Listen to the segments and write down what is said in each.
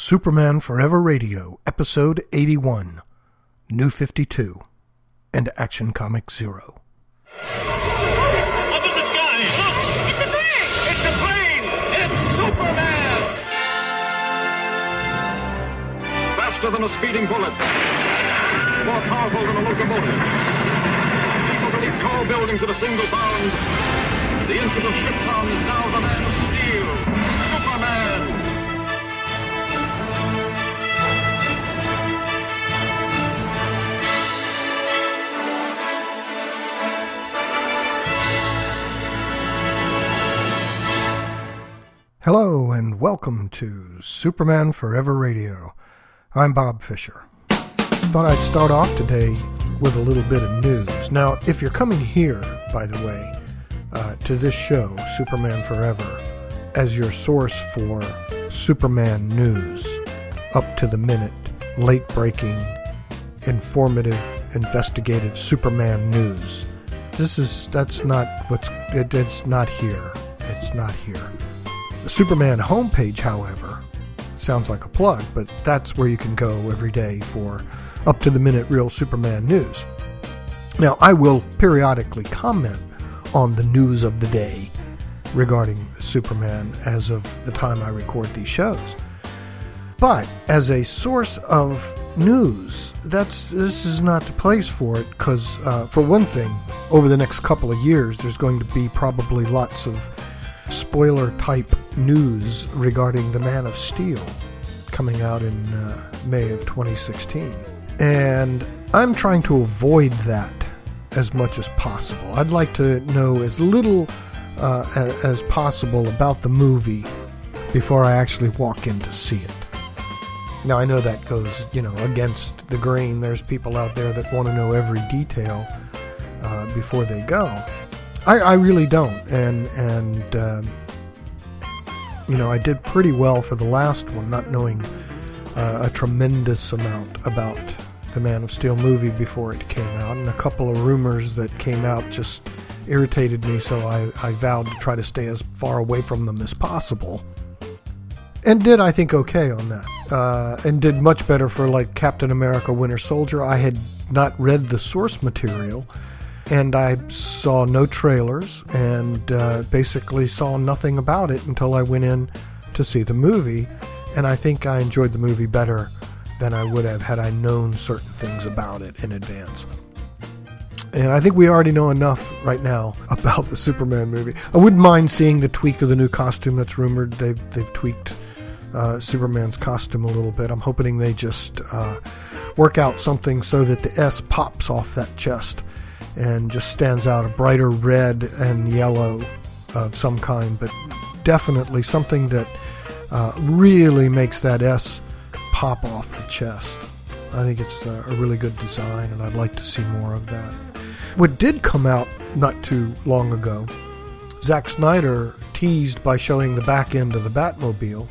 Superman Forever Radio, Episode 81, New 52, and Action Comic Zero. Up in the sky! Look! It's a plane! It's a plane! It's Superman! Faster than a speeding bullet. More powerful than a locomotive. People can tall buildings at a single bound. The infamous Krypton is now the man of steel. Hello, and welcome to Superman Forever Radio. I'm Bob Fisher. Thought I'd start off today with a little bit of news. Now, if you're coming here, by the way, uh, to this show, Superman Forever, as your source for Superman news, up to the minute, late breaking, informative, investigative Superman news. This is that's not what's it, it's not here. It's not here. The Superman homepage, however, sounds like a plug, but that's where you can go every day for up to the minute real Superman news. Now, I will periodically comment on the news of the day regarding Superman as of the time I record these shows. But as a source of news, that's this is not the place for it because, uh, for one thing, over the next couple of years, there's going to be probably lots of spoiler type news regarding the Man of Steel coming out in uh, May of 2016. And I'm trying to avoid that as much as possible. I'd like to know as little uh, as possible about the movie before I actually walk in to see it. Now I know that goes, you know, against the grain. There's people out there that want to know every detail uh, before they go. I, I really don't, and and um, you know I did pretty well for the last one, not knowing uh, a tremendous amount about the Man of Steel movie before it came out, and a couple of rumors that came out just irritated me, so I, I vowed to try to stay as far away from them as possible. And did I think okay on that, uh, and did much better for like Captain America: Winter Soldier. I had not read the source material, and I saw no trailers and uh, basically saw nothing about it until I went in to see the movie. And I think I enjoyed the movie better than I would have had I known certain things about it in advance. And I think we already know enough right now about the Superman movie. I wouldn't mind seeing the tweak of the new costume that's rumored. They've, they've tweaked uh, Superman's costume a little bit. I'm hoping they just uh, work out something so that the S pops off that chest and just stands out a brighter red and yellow of some kind, but definitely something that uh, really makes that S pop off the chest. I think it's uh, a really good design, and I'd like to see more of that. What did come out not too long ago, Zack Snyder teased by showing the back end of the Batmobile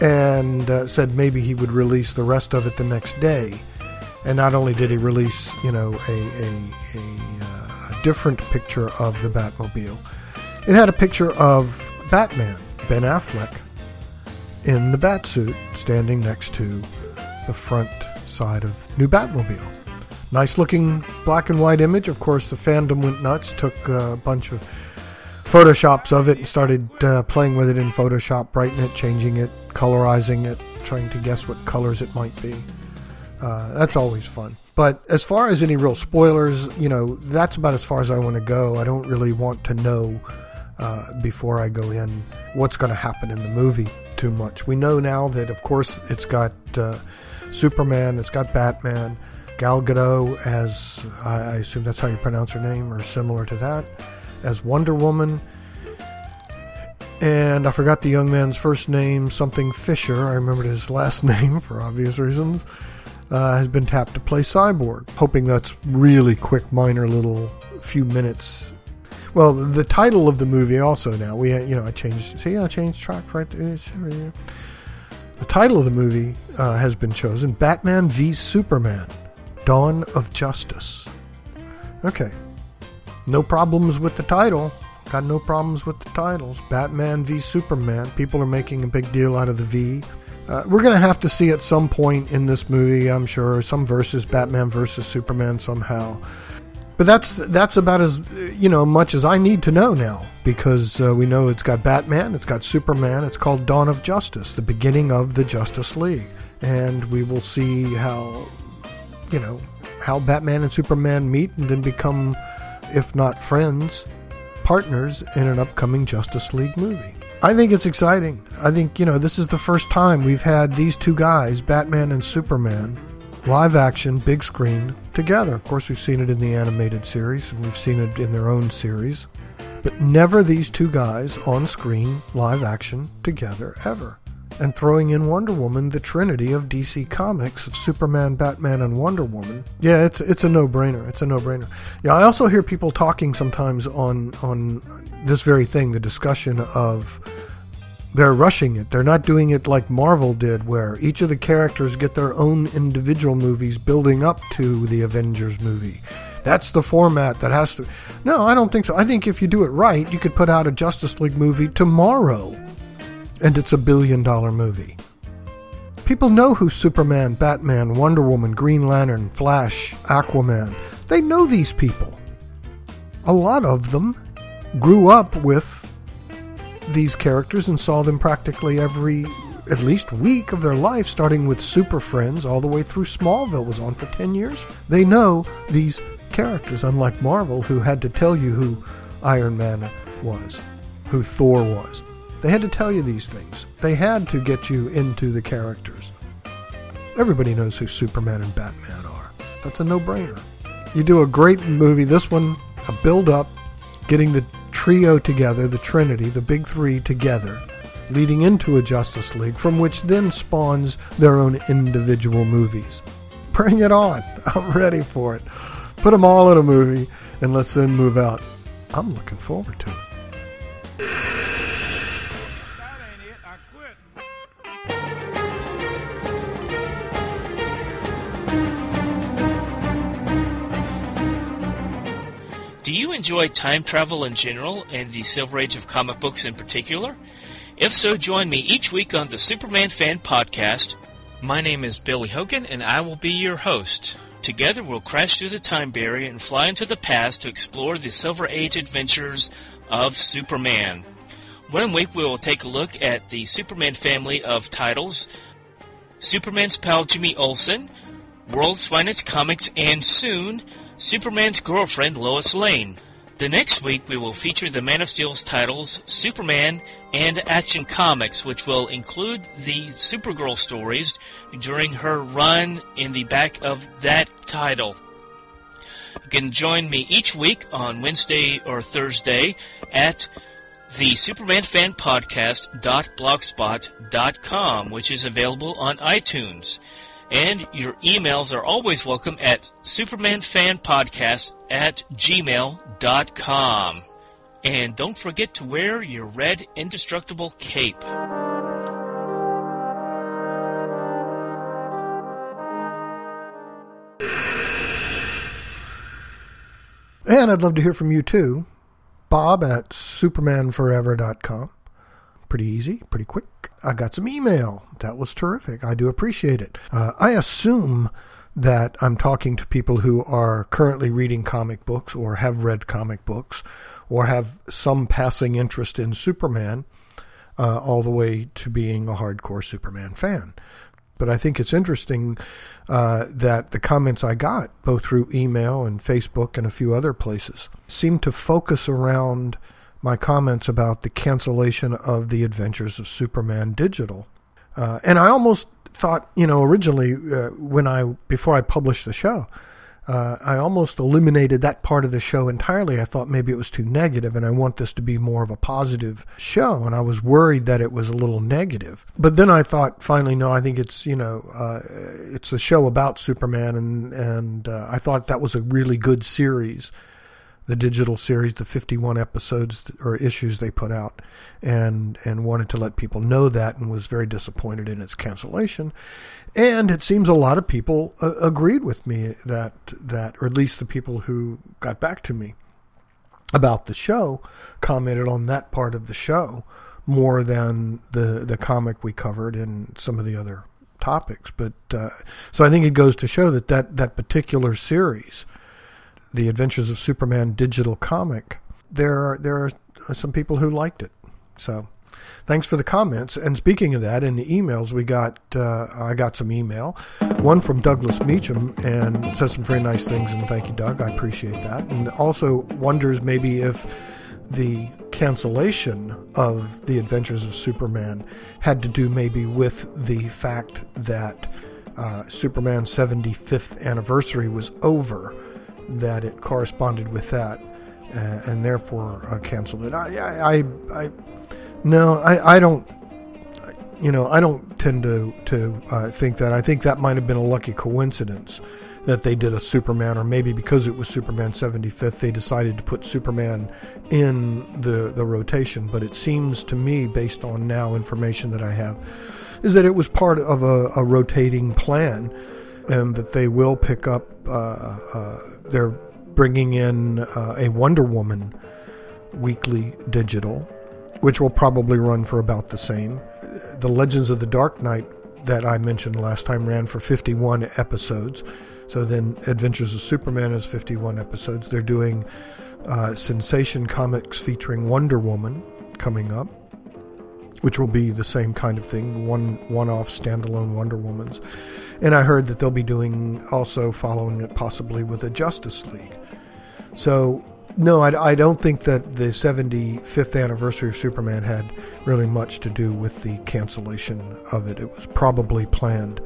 and uh, said maybe he would release the rest of it the next day. And not only did he release, you know, a, a, a, uh, a different picture of the Batmobile, it had a picture of Batman, Ben Affleck, in the Batsuit, standing next to the front side of new Batmobile. Nice looking black and white image. Of course, the fandom went nuts, took a bunch of photoshops of it and started uh, playing with it in Photoshop, brightening it, changing it, colorizing it, trying to guess what colors it might be. Uh, that's always fun. But as far as any real spoilers, you know, that's about as far as I want to go. I don't really want to know uh, before I go in what's going to happen in the movie too much. We know now that, of course, it's got uh, Superman, it's got Batman, Gal Gadot as I, I assume that's how you pronounce her name, or similar to that, as Wonder Woman. And I forgot the young man's first name, something Fisher. I remembered his last name for obvious reasons. Uh, has been tapped to play Cyborg, hoping that's really quick, minor little few minutes. Well, the title of the movie also now we you know I changed see I changed track right there. The title of the movie uh, has been chosen: Batman v Superman: Dawn of Justice. Okay, no problems with the title. Got no problems with the titles. Batman v Superman. People are making a big deal out of the V. Uh, we're going to have to see at some point in this movie, I'm sure, some versus Batman versus Superman somehow. But that's that's about as you know much as I need to know now because uh, we know it's got Batman, it's got Superman, it's called Dawn of Justice, the beginning of the Justice League, and we will see how you know how Batman and Superman meet and then become, if not friends, partners in an upcoming Justice League movie. I think it's exciting. I think, you know, this is the first time we've had these two guys, Batman and Superman, live action, big screen, together. Of course, we've seen it in the animated series and we've seen it in their own series, but never these two guys on screen, live action, together ever and throwing in Wonder Woman, the trinity of DC Comics of Superman, Batman, and Wonder Woman. Yeah, it's it's a no-brainer. It's a no-brainer. Yeah, I also hear people talking sometimes on on this very thing, the discussion of they're rushing it. They're not doing it like Marvel did, where each of the characters get their own individual movies building up to the Avengers movie. That's the format that has to. No, I don't think so. I think if you do it right, you could put out a Justice League movie tomorrow and it's a billion dollar movie. People know who Superman, Batman, Wonder Woman, Green Lantern, Flash, Aquaman. They know these people. A lot of them grew up with these characters and saw them practically every at least week of their life, starting with Super Friends all the way through Smallville was on for 10 years. They know these characters, unlike Marvel, who had to tell you who Iron Man was, who Thor was. They had to tell you these things. They had to get you into the characters. Everybody knows who Superman and Batman are. That's a no brainer. You do a great movie, this one, a build up, getting the trio together, the Trinity, the big three together, leading into a Justice League, from which then spawns their own individual movies. Bring it on. I'm ready for it. Put them all in a movie, and let's then move out. I'm looking forward to it. Enjoy time travel in general and the Silver Age of comic books in particular? If so, join me each week on the Superman Fan Podcast. My name is Billy Hogan, and I will be your host. Together, we'll crash through the time barrier and fly into the past to explore the Silver Age adventures of Superman. One week, we will take a look at the Superman family of titles Superman's pal Jimmy Olsen, World's Finest Comics, and soon, Superman's girlfriend Lois Lane. The next week we will feature the Man of Steel's titles Superman and Action Comics, which will include the Supergirl stories during her run in the back of that title. You can join me each week on Wednesday or Thursday at the Superman Fan which is available on iTunes. And your emails are always welcome at supermanfanpodcast at gmail.com. And don't forget to wear your red indestructible cape. And I'd love to hear from you too. Bob at supermanforever.com. Pretty easy, pretty quick. I got some email. That was terrific. I do appreciate it. Uh, I assume that I'm talking to people who are currently reading comic books or have read comic books or have some passing interest in Superman, uh, all the way to being a hardcore Superman fan. But I think it's interesting uh, that the comments I got, both through email and Facebook and a few other places, seem to focus around my comments about the cancellation of the Adventures of Superman digital. Uh, and I almost thought, you know, originally uh, when I before I published the show, uh, I almost eliminated that part of the show entirely. I thought maybe it was too negative, and I want this to be more of a positive show. And I was worried that it was a little negative. But then I thought, finally, no, I think it's you know, uh, it's a show about Superman, and and uh, I thought that was a really good series the digital series, the 51 episodes or issues they put out, and and wanted to let people know that, and was very disappointed in its cancellation. And it seems a lot of people uh, agreed with me that that, or at least the people who got back to me about the show commented on that part of the show more than the the comic we covered and some of the other topics. But uh, so I think it goes to show that that, that particular series, the Adventures of Superman digital comic, there are, there are some people who liked it. So thanks for the comments. And speaking of that, in the emails we got, uh, I got some email, one from Douglas Meacham, and says some very nice things. And thank you, Doug. I appreciate that. And also wonders maybe if the cancellation of the Adventures of Superman had to do maybe with the fact that uh, Superman's 75th anniversary was over, that it corresponded with that, uh, and therefore uh, canceled it. I, I, I, I no, I, I don't. You know, I don't tend to to uh, think that. I think that might have been a lucky coincidence that they did a Superman, or maybe because it was Superman 75th, they decided to put Superman in the the rotation. But it seems to me, based on now information that I have, is that it was part of a, a rotating plan, and that they will pick up. Uh, uh, they're bringing in uh, a Wonder Woman weekly digital, which will probably run for about the same. The Legends of the Dark Knight that I mentioned last time ran for 51 episodes. So then Adventures of Superman is 51 episodes. They're doing uh, Sensation Comics featuring Wonder Woman coming up, which will be the same kind of thing, one one-off standalone Wonder Womans. And I heard that they'll be doing also following it possibly with a Justice League. So no, I, I, don't think that the 75th anniversary of Superman had really much to do with the cancellation of it. It was probably planned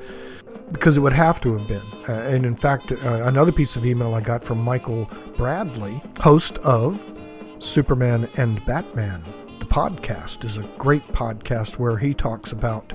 because it would have to have been. Uh, and in fact, uh, another piece of email I got from Michael Bradley, host of Superman and Batman. Podcast is a great podcast where he talks about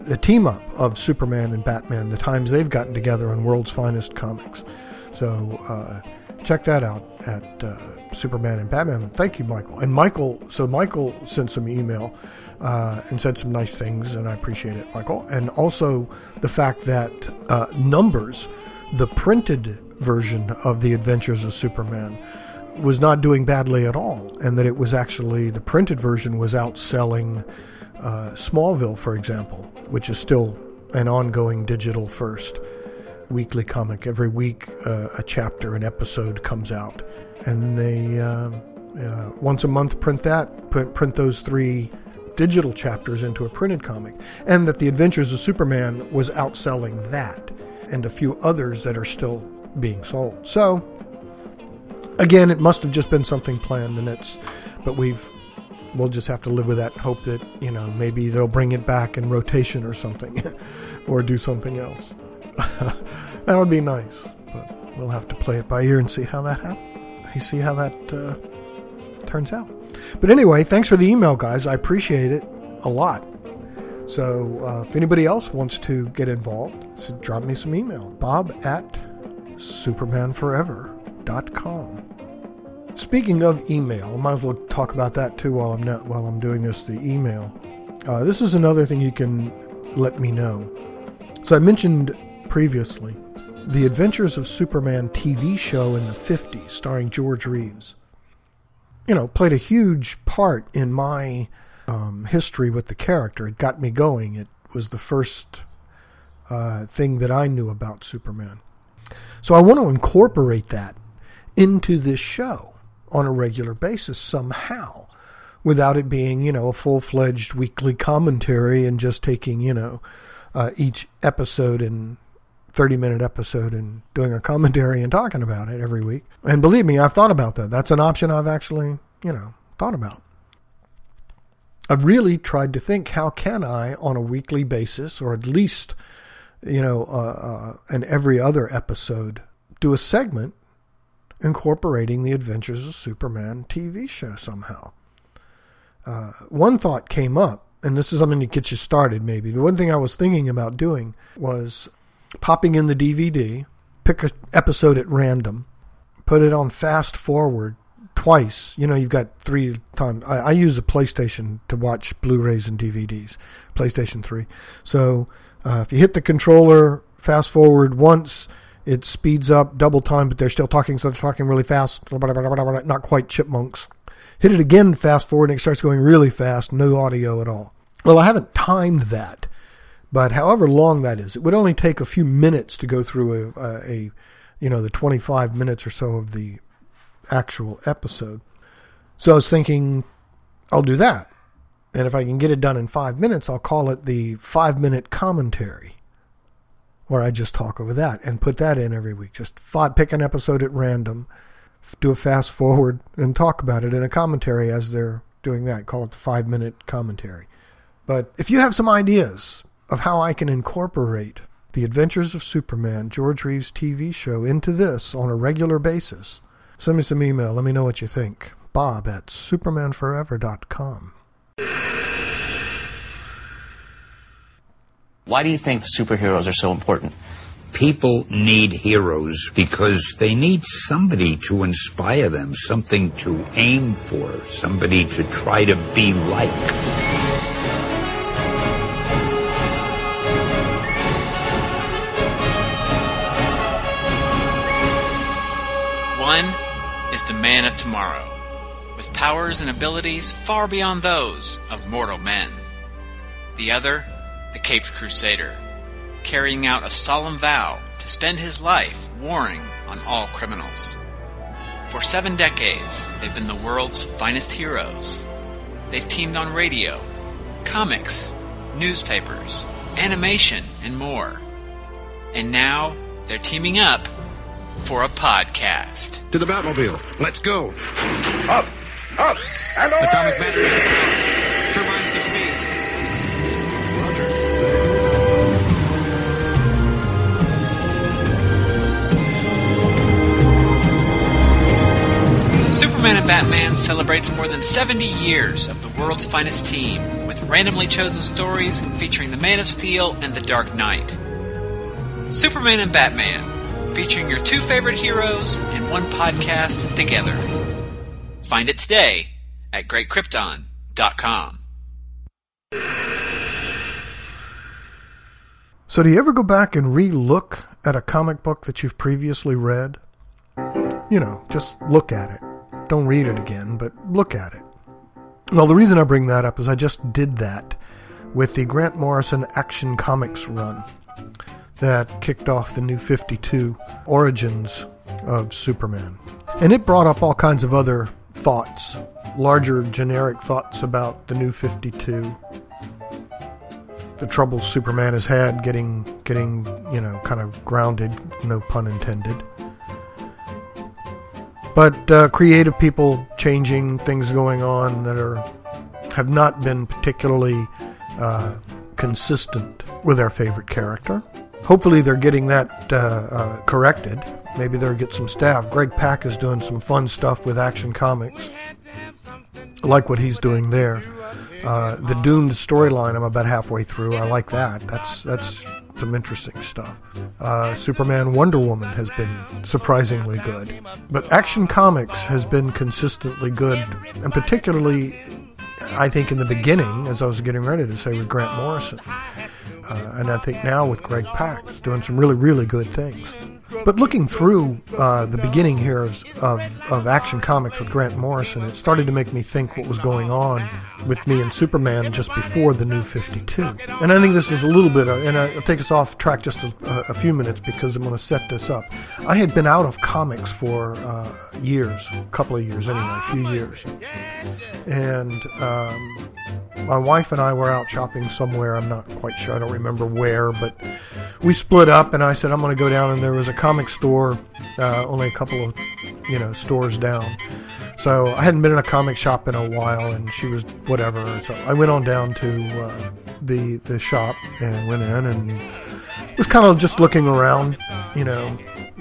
the team up of Superman and Batman, the times they've gotten together in World's Finest Comics. So uh, check that out at uh, Superman and Batman. Thank you, Michael. And Michael, so Michael sent some email uh, and said some nice things, and I appreciate it, Michael. And also the fact that uh, Numbers, the printed version of the Adventures of Superman, was not doing badly at all, and that it was actually the printed version was outselling uh, Smallville, for example, which is still an ongoing digital first weekly comic. Every week, uh, a chapter, an episode comes out, and they uh, uh, once a month print that, print, print those three digital chapters into a printed comic, and that the Adventures of Superman was outselling that, and a few others that are still being sold. So, again, it must have just been something planned, and it's, but we've we'll just have to live with that and hope that you know maybe they'll bring it back in rotation or something or do something else that would be nice, but we'll have to play it by ear and see how that happens. See how that uh, turns out. But anyway, thanks for the email, guys. I appreciate it a lot. So uh, if anybody else wants to get involved, so drop me some email. Bob at supermanforever.com. Speaking of email, I might as well talk about that too while I'm not, while I'm doing this. The email. Uh, this is another thing you can let me know. So I mentioned previously, The Adventures of Superman TV show in the 50s, starring George Reeves, you know, played a huge part in my um, history with the character. It got me going. It was the first uh, thing that I knew about Superman. So I want to incorporate that into this show on a regular basis somehow without it being, you know, a full fledged weekly commentary and just taking, you know, uh, each episode and 30 minute episode and doing a commentary and talking about it every week. And believe me, I've thought about that. That's an option I've actually, you know, thought about. I've really tried to think how can I, on a weekly basis, or at least, you know, uh, uh, every other episode, do a segment incorporating the Adventures of Superman TV show somehow. Uh, one thought came up, and this is something to get you started maybe. The one thing I was thinking about doing was popping in the DVD, pick an episode at random, put it on fast forward twice. You know, you've got three times. I, I use a PlayStation to watch Blu-rays and DVDs, PlayStation 3. So uh, if you hit the controller, fast forward once, it speeds up double time, but they're still talking, so they're talking really fast, not quite chipmunks. hit it again, fast forward, and it starts going really fast, no audio at all. Well, I haven't timed that, but however long that is, it would only take a few minutes to go through a, a, a you know, the 25 minutes or so of the actual episode. So I was thinking, I'll do that. And if I can get it done in five minutes, I'll call it the five minute commentary, where I just talk over that and put that in every week. Just pick an episode at random, do a fast forward, and talk about it in a commentary as they're doing that. Call it the five minute commentary. But if you have some ideas of how I can incorporate the Adventures of Superman, George Reeves TV show, into this on a regular basis, send me some email. Let me know what you think. Bob at supermanforever.com. Why do you think superheroes are so important? People need heroes because they need somebody to inspire them, something to aim for, somebody to try to be like. One is the man of tomorrow, with powers and abilities far beyond those of mortal men. The other, the Caped Crusader, carrying out a solemn vow to spend his life warring on all criminals. For seven decades, they've been the world's finest heroes. They've teamed on radio, comics, newspapers, animation, and more. And now they're teaming up for a podcast. To the Batmobile. Let's go. Up, up, and away! Atomic batteries Superman and Batman celebrates more than 70 years of the world's finest team, with randomly chosen stories featuring the Man of Steel and the Dark Knight. Superman and Batman, featuring your two favorite heroes in one podcast together. Find it today at greatkrypton.com. So, do you ever go back and re look at a comic book that you've previously read? You know, just look at it. Don't read it again, but look at it. Well, the reason I bring that up is I just did that with the Grant Morrison Action Comics run that kicked off the new 52 origins of Superman. And it brought up all kinds of other thoughts, larger generic thoughts about the new 52, the trouble Superman has had getting getting, you know, kind of grounded, no pun intended. But uh, creative people changing things going on that are have not been particularly uh, consistent with our favorite character. Hopefully, they're getting that uh, uh, corrected. Maybe they'll get some staff. Greg Pak is doing some fun stuff with Action Comics. I like what he's doing there. Uh, the Doomed storyline, I'm about halfway through. I like that. That's that's some interesting stuff. Uh, Superman Wonder Woman has been surprisingly good. But Action Comics has been consistently good, and particularly, I think, in the beginning, as I was getting ready to say, with Grant Morrison. Uh, and I think now with Greg Pak, doing some really, really good things. But looking through uh, the beginning here of, of, of, Action Comics with Grant Morrison, it started to make me think what was going on with me and Superman just before the new 52. And I think this is a little bit, of, and I'll take us off track just a, a few minutes because I'm going to set this up. I had been out of comics for uh, years, a couple of years anyway, a few years. And um, my wife and I were out shopping somewhere. I'm not quite sure. I don't remember where, but we split up, and I said I'm going to go down, and there was a comic store, uh, only a couple of you know stores down. So I hadn't been in a comic shop in a while, and she was whatever. So I went on down to uh, the the shop and went in, and was kind of just looking around, you know,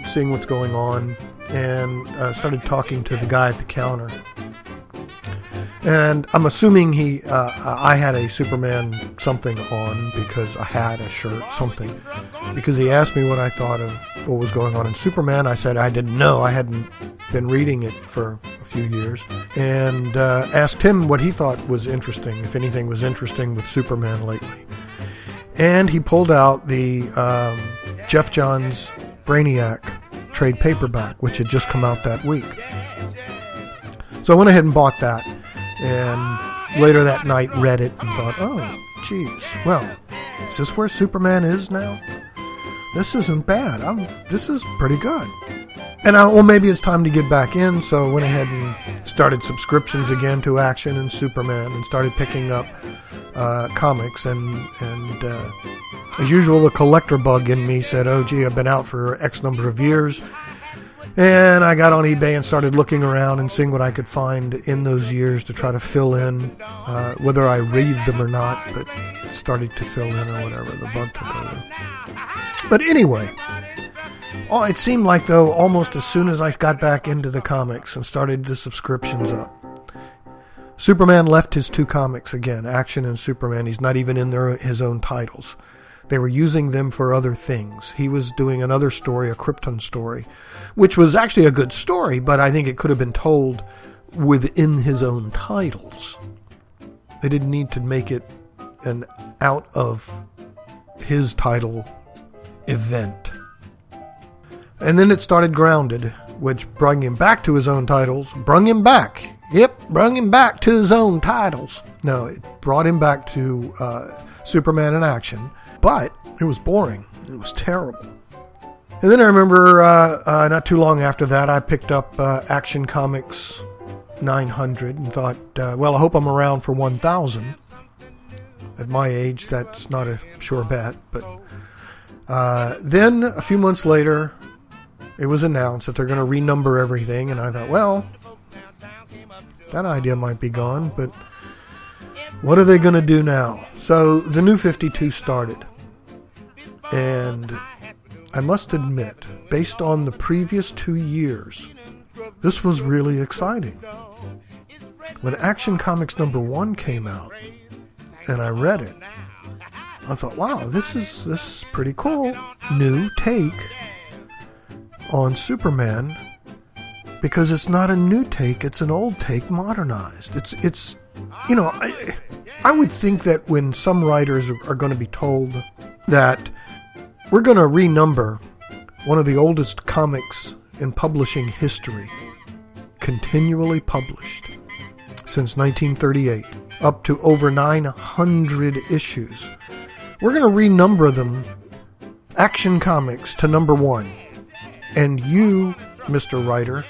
seeing what's going on, and uh, started talking to the guy at the counter and I'm assuming he, uh, I had a Superman something on because I had a shirt something. Because he asked me what I thought of what was going on in Superman. I said I didn't know. I hadn't been reading it for a few years, and uh, asked him what he thought was interesting, if anything was interesting with Superman lately. And he pulled out the um, Geoff Johns Brainiac trade paperback, which had just come out that week. So I went ahead and bought that And later that night, read it and thought, oh, geez, well, is this where Superman is now? This isn't bad. I'm. This is pretty good. And I, well, maybe it's time to get back in. So I went ahead and started subscriptions again to Action and Superman, and started picking up uh, comics. And and uh, as usual, the collector bug in me said, "Oh, gee, I've been out for X number of years." And I got on eBay and started looking around and seeing what I could find in those years to try to fill in, uh, whether I read them or not, but started to fill in or whatever. The bug took over. But anyway, oh, it seemed like though almost as soon as I got back into the comics and started the subscriptions up, Superman left his two comics again, Action and Superman. He's not even in their, his own titles. They were using them for other things. He was doing another story, a Krypton story, which was actually a good story, but I think it could have been told within his own titles. They didn't need to make it an out of his title event. And then it started Grounded, which brought him back to his own titles. Brung him back. Yep, brung him back to his own titles. No, it brought him back to uh, Superman in action, but it was boring. It was terrible. And then I remember uh, uh, not too long after that, I picked up uh, Action Comics 900 and thought, uh, well, I hope I'm around for 1000. At my age, that's not a sure bet, but uh, then a few months later, it was announced that they're going to renumber everything, and I thought, well, that idea might be gone, but what are they going to do now? So the new 52 started. And I must admit, based on the previous two years, this was really exciting. When Action Comics number one came out, and I read it, I thought, wow, this is this is pretty cool. New take on Superman because it's not a new take, it's an old take modernized. It's it's you know, I I would think that when some writers are going to be told that we're going to renumber one of the oldest comics in publishing history, continually published since 1938, up to over 900 issues. We're going to renumber them, Action Comics, to number one. And you, Mr. Writer,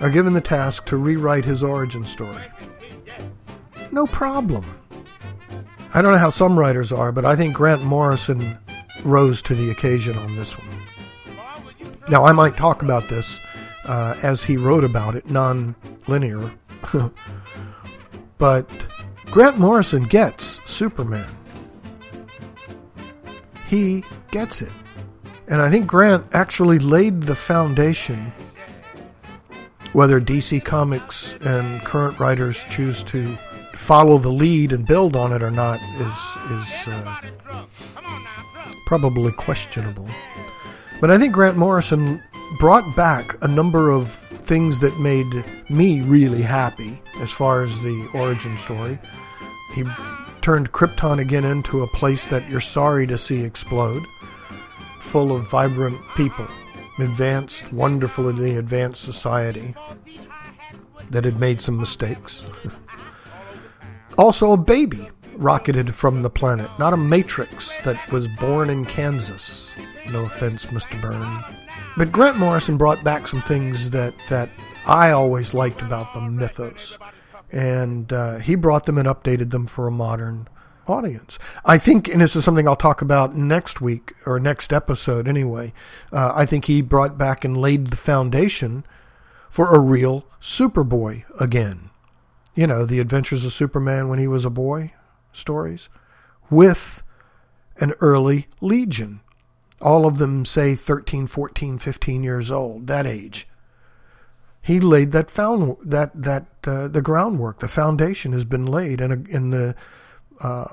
are given the task to rewrite his origin story. No problem. I don't know how some writers are, but I think Grant Morrison rose to the occasion on this one. Now, I might talk about this uh, as he wrote about it, non linear. but Grant Morrison gets Superman. He gets it. And I think Grant actually laid the foundation. Whether DC Comics and current writers choose to follow the lead and build on it or not is is uh, probably questionable. But I think Grant Morrison brought back a number of things that made me really happy as far as the origin story. He turned Krypton again into a place that you're sorry to see explode, full of vibrant people, advanced, wonderfully advanced society that had made some mistakes. also, a baby rocketed from the planet, not a matrix that was born in Kansas. No offense, Mr. Byrne. But Grant Morrison brought back some things that, that I always liked about the mythos. And uh, he brought them and updated them for a modern audience. I think, and this is something I'll talk about next week or next episode anyway, uh, I think he brought back and laid the foundation for a real Superboy again. You know, the adventures of Superman when he was a boy stories with an early Legion. All of them say 13, 14, 15 years old, that age. He laid that found that that uh, the groundwork, the foundation has been laid in a, in the uh,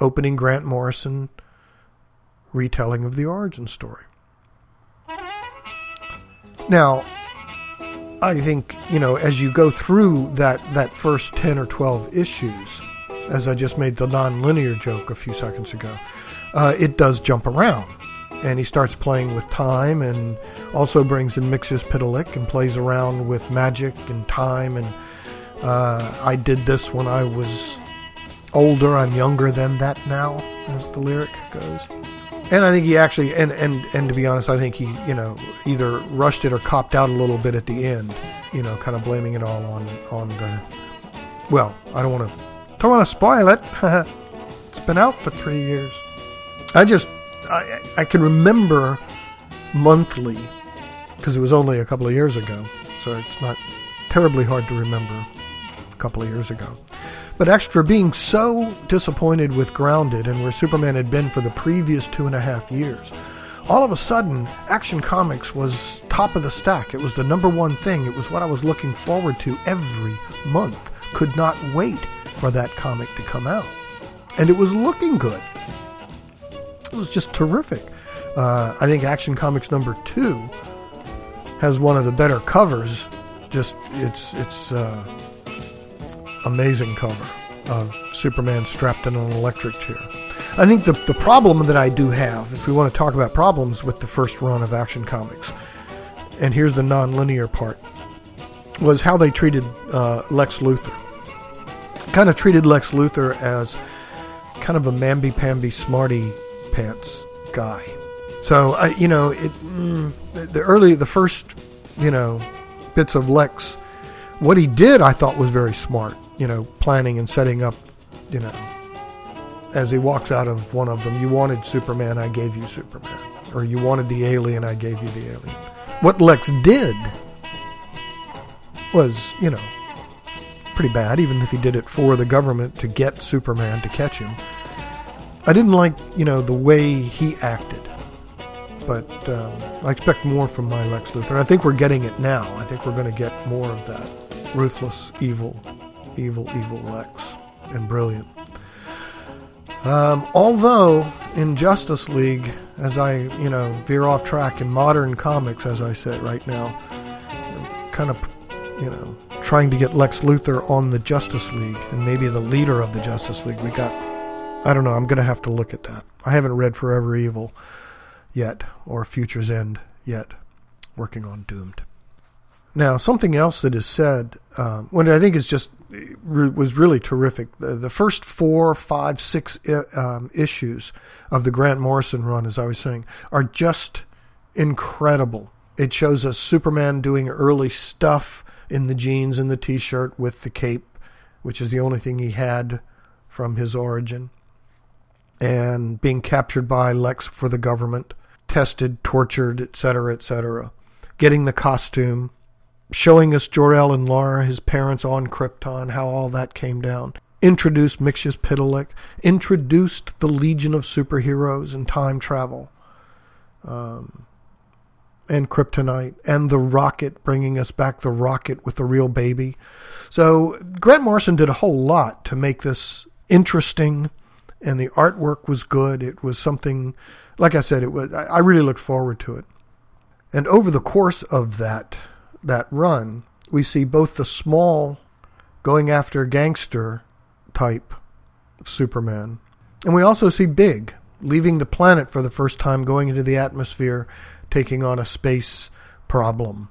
opening Grant Morrison retelling of the origin story. Now, I think you know as you go through that that first ten or twelve issues, as I just made the non-linear joke a few seconds ago, uh, it does jump around. And he starts playing with time and also brings in Mxyzptlk and plays around with magic and time and Uh, I did this when I was older. I'm younger than that now, as the lyric goes. And I think he actually, and, and, and to be honest, I think he, you know, either rushed it or copped out a little bit at the end, you know, kind of blaming it all on, on the, well, I don't want to, don't want to spoil it. it's been out for three years. I just, I, I can remember monthly, because it was only a couple of years ago, so it's not terribly hard to remember a couple of years ago. But Extra being so disappointed with Grounded and where Superman had been for the previous two and a half years, all of a sudden, Action Comics was top of the stack. It was the number one thing. It was what I was looking forward to every month. Could not wait for that comic to come out. And it was looking good. It was just terrific. Uh, I think Action Comics number two has one of the better covers. Just it's it's uh, amazing cover of Superman strapped in an electric chair. I think the the problem that I do have, if we want to talk about problems with the first run of Action Comics, and here's the non-linear part, was how they treated uh, Lex Luthor. Kind of treated Lex Luthor as kind of a mamby-pamby, smarty pants guy. So I, you know, it mm, the, the early, the first, you know, bits of Lex, what he did, I thought was very smart. You know, planning and setting up, you know, as he walks out of one of them, you wanted Superman, I gave you Superman, or you wanted the alien, I gave you the alien. What Lex did was, you know, pretty bad, even if he did it for the government to get Superman to catch him. I didn't like, you know, the way he acted but um, I expect more from my Lex Luthor. I think we're getting it now. I think we're going to get more of that ruthless, evil, evil, evil Lex, and brilliant. Um, although in Justice League, as I you know veer off track in modern comics, as I say right now, kind of you know trying to get Lex Luthor on the Justice League and maybe the leader of the Justice League. We got I don't know. I'm going to have to look at that. I haven't read Forever Evil yet, or Future's End yet. Working on Doomed. Now, something else that is said, um, what I think is just was really terrific. The, the first four, five, six um, issues of the Grant Morrison run, as I was saying, are just incredible. It shows us Superman doing early stuff in the jeans and the T-shirt with the cape, which is the only thing he had from his origin, and being captured by Lex for the government tested, tortured, etc., etc. Getting the costume, showing us Jor-El and Lara, his parents on Krypton, how all that came down. Introduced Mxyzptlk, introduced the Legion of Superheroes and time travel, um, and Kryptonite, and the rocket, bringing us back the rocket with the real baby. So Grant Morrison did a whole lot to make this interesting, and the artwork was good. It was something like I said, it was I really looked forward to it. And over the course of that that run, we see both the small going after gangster type Superman, and we also see big leaving the planet for the first time, going into the atmosphere, taking on a space problem.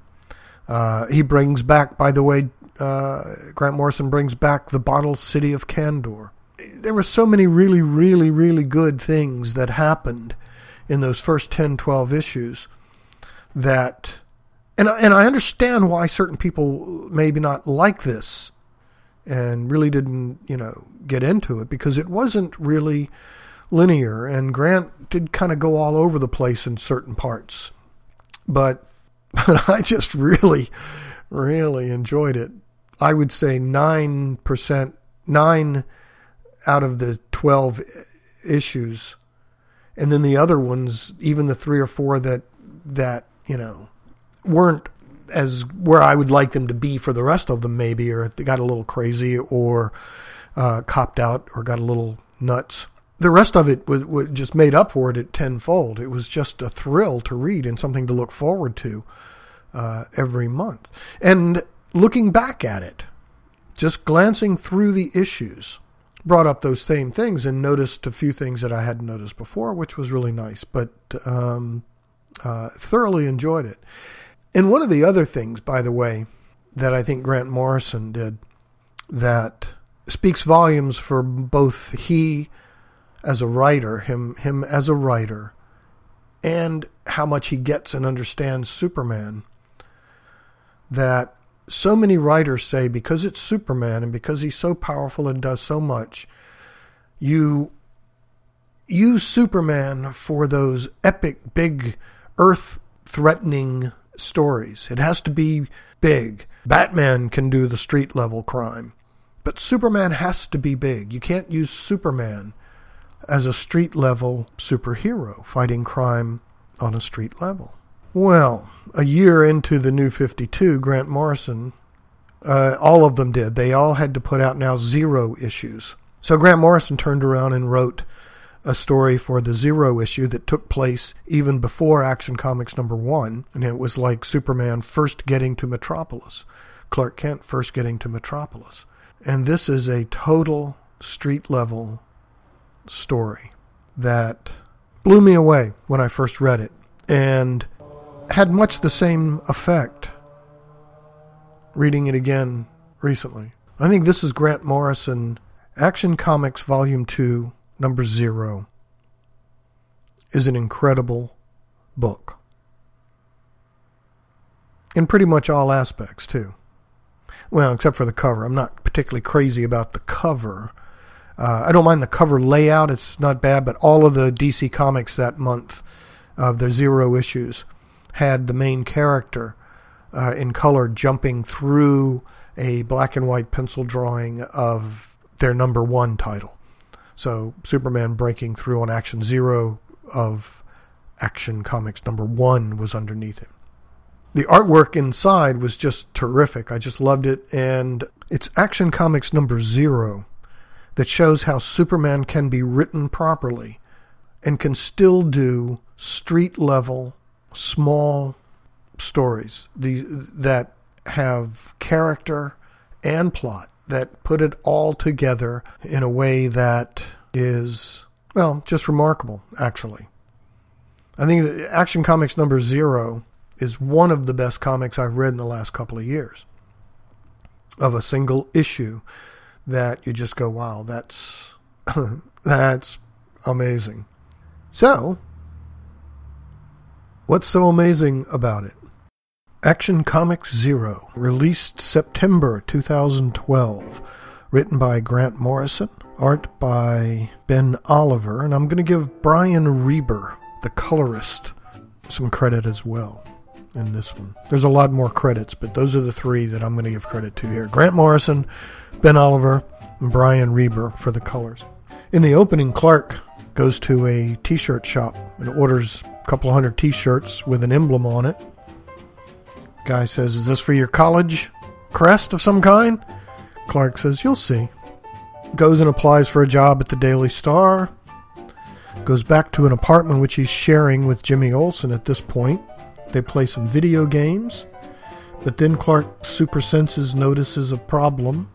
Uh, he brings back, by the way, uh, Grant Morrison brings back the bottle city of Kandor. There were so many really, really, really good things that happened in those first 10, 12 issues that, and, and I understand why certain people maybe not like this and really didn't, you know, get into it because it wasn't really linear and Grant did kind of go all over the place in certain parts. But, but I just really, really enjoyed it. I would say 9%, 9 out of the 12 issues and then the other ones, even the three or four that that you know weren't as where I would like them to be for the rest of them, maybe, or they got a little crazy or uh, copped out or got a little nuts. The rest of it was, was just made up for it at tenfold. It was just a thrill to read and something to look forward to uh, every month. And looking back at it, just glancing through the issues, brought up those same things and noticed a few things that I hadn't noticed before, which was really nice. But um, uh, thoroughly enjoyed it. And one of the other things, by the way, that I think Grant Morrison did that speaks volumes for both he as a writer, him him as a writer, and how much he gets and understands Superman. That so many writers say because it's Superman and because he's so powerful and does so much, you use Superman for those epic, big, earth threatening stories. It has to be big. Batman can do the street level crime, but Superman has to be big. You can't use Superman as a street level superhero fighting crime on a street level. Well, a year into the new 52, Grant Morrison, uh, all of them did. They all had to put out now zero issues. So Grant Morrison turned around and wrote a story for the Zero issue that took place even before Action Comics number one, and it was like Superman first getting to Metropolis, Clark Kent first getting to Metropolis. And this is a total street level story that blew me away when I first read it and had much the same effect reading it again recently. I think this is Grant Morrison, Action Comics Volume 2, Number Zero, is an incredible book. In pretty much all aspects, too. Well, except for the cover. I'm not particularly crazy about the cover. Uh, I don't mind the cover layout, it's not bad, but all of the DC Comics that month of their zero issues had the main character uh, in color jumping through a black and white pencil drawing of their number one title. So Superman breaking through on Action Zero of Action Comics number one was underneath him. The artwork inside was just terrific. I just loved it. And it's Action Comics number zero that shows how Superman can be written properly and can still do street level, small stories that have character and plot that put it all together in a way that is, well, just remarkable, actually. I think Action Comics number zero is one of the best comics I've read in the last couple of years of a single issue that you just go, wow, that's that's amazing. So, what's so amazing about it? Action Comics Zero, released September 2012, written by Grant Morrison, art by Ben Oliver, and I'm going to give Brian Reber, the colorist, some credit as well in this one. There's a lot more credits, but those are the three that I'm going to give credit to here Grant Morrison, Ben Oliver, and Brian Reber for the colors. In the opening, Clark goes to a t shirt shop and orders a couple hundred t shirts with an emblem on it. Guy says, Is this for your college crest of some kind? Clark says, You'll see. Goes and applies for a job at the Daily Star. Goes back to an apartment which he's sharing with Jimmy Olsen at this point. They play some video games. But then Clark super senses, notices a problem,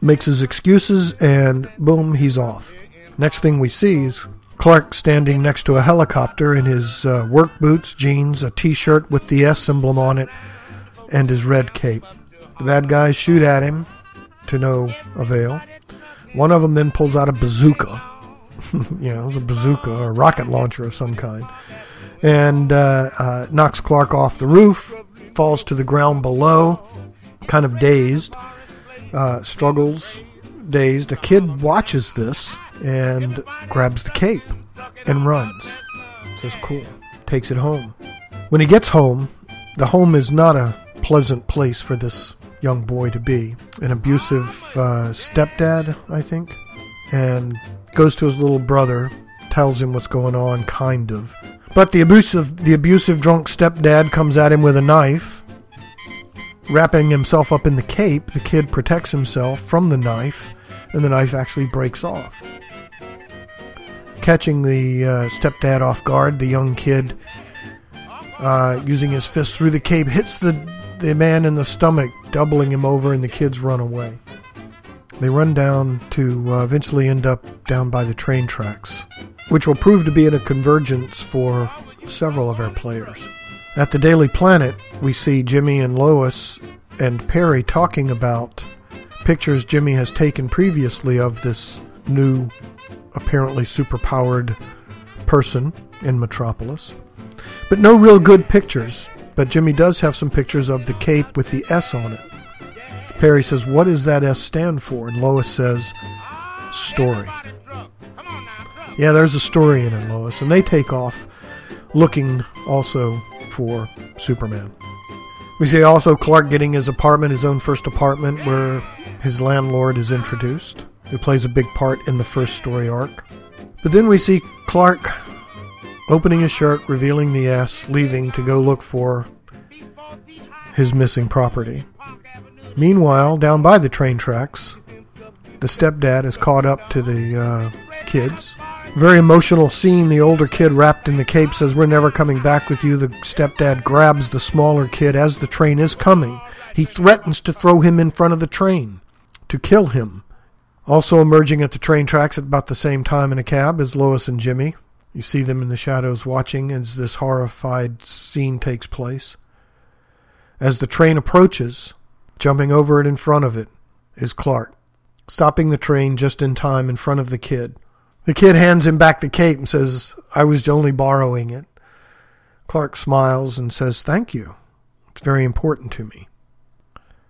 makes his excuses, and boom, he's off. Next thing we see is Clark standing next to a helicopter in his uh, work boots, jeans, a t shirt with the S emblem on it, and his red cape. The bad guys shoot at him to no avail. One of them then pulls out a bazooka. yeah, it was a bazooka or a rocket launcher of some kind and uh, uh, knocks Clark off the roof, falls to the ground below, kind of dazed, uh, struggles, dazed. A kid watches this and grabs the cape and runs. Says, cool. Takes it home. When he gets home, the home is not a pleasant place for this young boy to be. An abusive uh, stepdad, I think, and goes to his little brother, tells him what's going on, kind of. But the abusive, the abusive drunk stepdad comes at him with a knife. Wrapping himself up in the cape, the kid protects himself from the knife, and the knife actually breaks off. Catching the uh, stepdad off guard, the young kid, uh, using his fist through the cape, hits the, the man in the stomach, doubling him over, and the kids run away. They run down to uh, eventually end up down by the train tracks, which will prove to be in a convergence for several of our players. At the Daily Planet, we see Jimmy and Lois and Perry talking about pictures Jimmy has taken previously of this new, apparently superpowered person in Metropolis. But no real good pictures. But Jimmy does have some pictures of the cape with the S on it. Perry says, What does that S stand for? And Lois says, Story. Yeah, there's a story in it, Lois. And they take off looking also for Superman. We see also Clark getting his apartment, his own first apartment, where his landlord is introduced, who plays a big part in the first story arc. But then we see Clark opening his shirt, revealing the S, leaving to go look for his missing property. Meanwhile, down by the train tracks, the stepdad is caught up to the uh, kids. Very emotional scene. The older kid, wrapped in the cape, says, We're never coming back with you. The stepdad grabs the smaller kid as the train is coming. He threatens to throw him in front of the train, to kill him. Also emerging at the train tracks at about the same time in a cab is Lois and Jimmy. You see them in the shadows watching as this horrified scene takes place. As the train approaches, jumping over it in front of it, is Clark, stopping the train just in time in front of the kid. The kid hands him back the cape and says, I was only borrowing it. Clark smiles and says, Thank you. It's very important to me.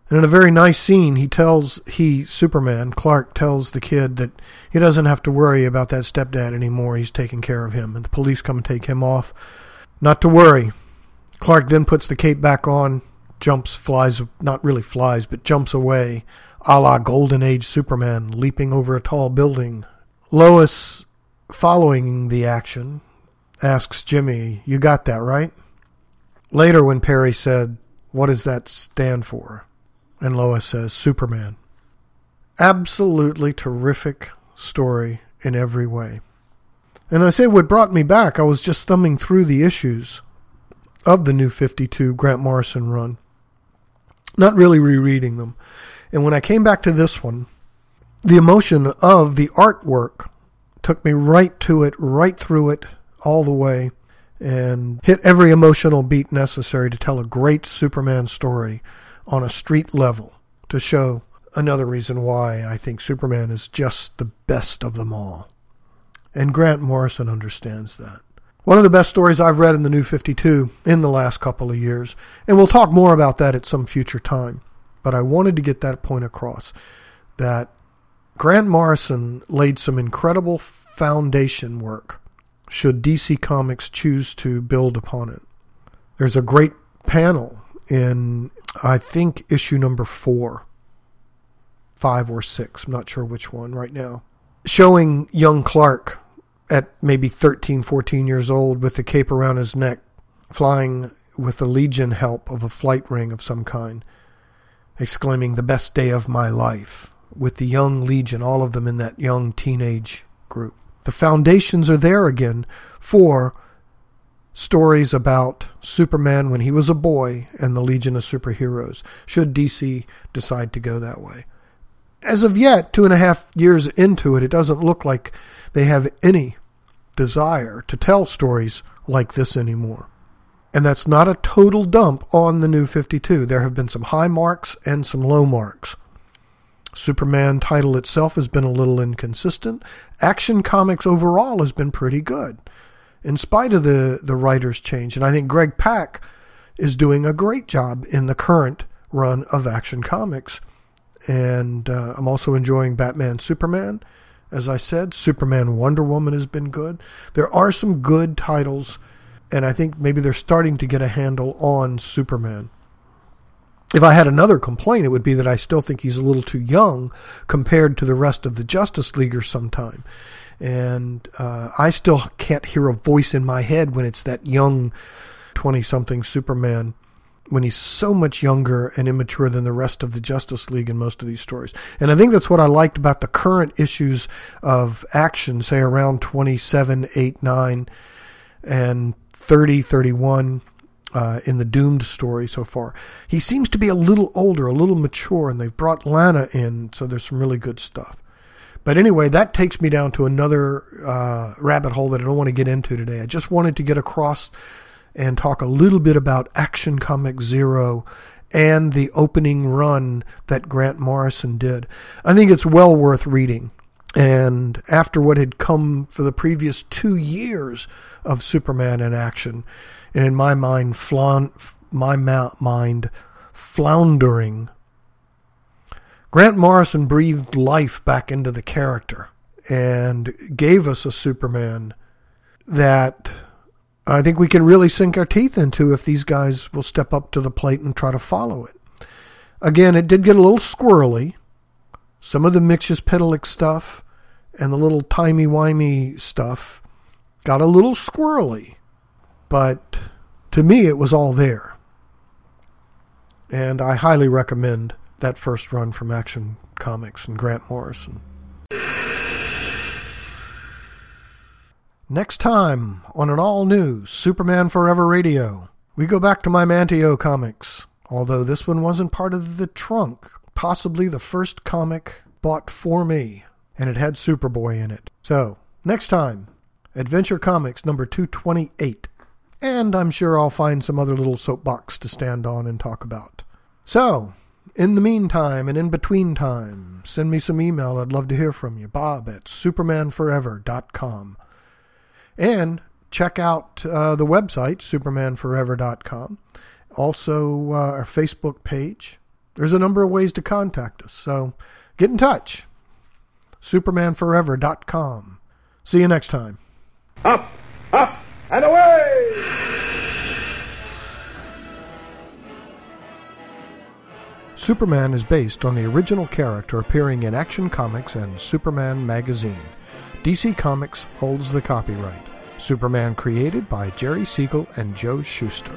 And in a very nice scene, he tells, he, Superman, Clark tells the kid that he doesn't have to worry about that stepdad anymore. He's taking care of him. And the police come and take him off. Not to worry. Clark then puts the cape back on, jumps, flies, not really flies, but jumps away, a la Golden Age Superman, leaping over a tall building. Lois, following the action, asks Jimmy, You got that right? Later, when Perry said, What does that stand for? And Lois says, Superman. Absolutely terrific story in every way. And I say what brought me back, I was just thumbing through the issues of the new 52 Grant Morrison run, not really rereading them. And when I came back to this one, the emotion of the artwork took me right to it, right through it, all the way, and hit every emotional beat necessary to tell a great Superman story on a street level to show another reason why I think Superman is just the best of them all. And Grant Morrison understands that. One of the best stories I've read in the New 52 in the last couple of years, and we'll talk more about that at some future time. But I wanted to get that point across that Grant Morrison laid some incredible foundation work should DC Comics choose to build upon it. There's a great panel in, I think, issue number four, five or six, I'm not sure which one right now, showing young Clark at maybe 13, 14 years old with the cape around his neck, flying with the Legion help of a flight ring of some kind, exclaiming, The best day of my life, with the young Legion, all of them in that young teenage group. The foundations are there again for stories about Superman when he was a boy and the Legion of Superheroes, should DC decide to go that way. As of yet, two and a half years into it, it doesn't look like they have any desire to tell stories like this anymore. And that's not a total dump on the new 52. There have been some high marks and some low marks. Superman title itself has been a little inconsistent. Action Comics overall has been pretty good, in spite of the, the writer's change. And I think Greg Pak is doing a great job in the current run of Action Comics. And uh, I'm also enjoying Batman Superman. As I said, Superman Wonder Woman has been good. There are some good titles, and I think maybe they're starting to get a handle on Superman if I had another complaint, it would be that I still think he's a little too young compared to the rest of the Justice Leaguers sometime. And uh, I still can't hear a voice in my head when it's that young 20 something Superman when he's so much younger and immature than the rest of the Justice League in most of these stories. And I think that's what I liked about the current issues of action, say around 27, 8, 9, and 30, 31 uh, in the Doomed story so far. He seems to be a little older, a little mature, and they've brought Lana in, so there's some really good stuff. But anyway, that takes me down to another uh, rabbit hole that I don't want to get into today. I just wanted to get across and talk a little bit about Action Comic Zero and the opening run that Grant Morrison did. I think it's well worth reading. And after what had come for the previous two years of Superman in action, and in my mind, flaun- my mind floundering, Grant Morrison breathed life back into the character and gave us a Superman that I think we can really sink our teeth into if these guys will step up to the plate and try to follow it. Again, it did get a little squirrely. Some of the Mxyzptlk stuff and the little timey-wimey stuff got a little squirrely. But to me, it was all there. And I highly recommend that first run from Action Comics and Grant Morrison. Next time on an all new Superman Forever radio, we go back to my Manteo comics, although this one wasn't part of the trunk, possibly the first comic bought for me, and it had Superboy in it. So, next time, Adventure Comics number 228. And I'm sure I'll find some other little soapbox to stand on and talk about. So, in the meantime and in between time, send me some email. I'd love to hear from you. Bob at supermanforever.com. And check out uh, the website, supermanforever.com. Also, uh, our Facebook page. There's a number of ways to contact us. So get in touch. Supermanforever.com. See you next time. Up, up, and away! Superman is based on the original character appearing in Action Comics and Superman magazine. DC Comics holds the copyright. Superman created by Jerry Siegel and Joe Shuster.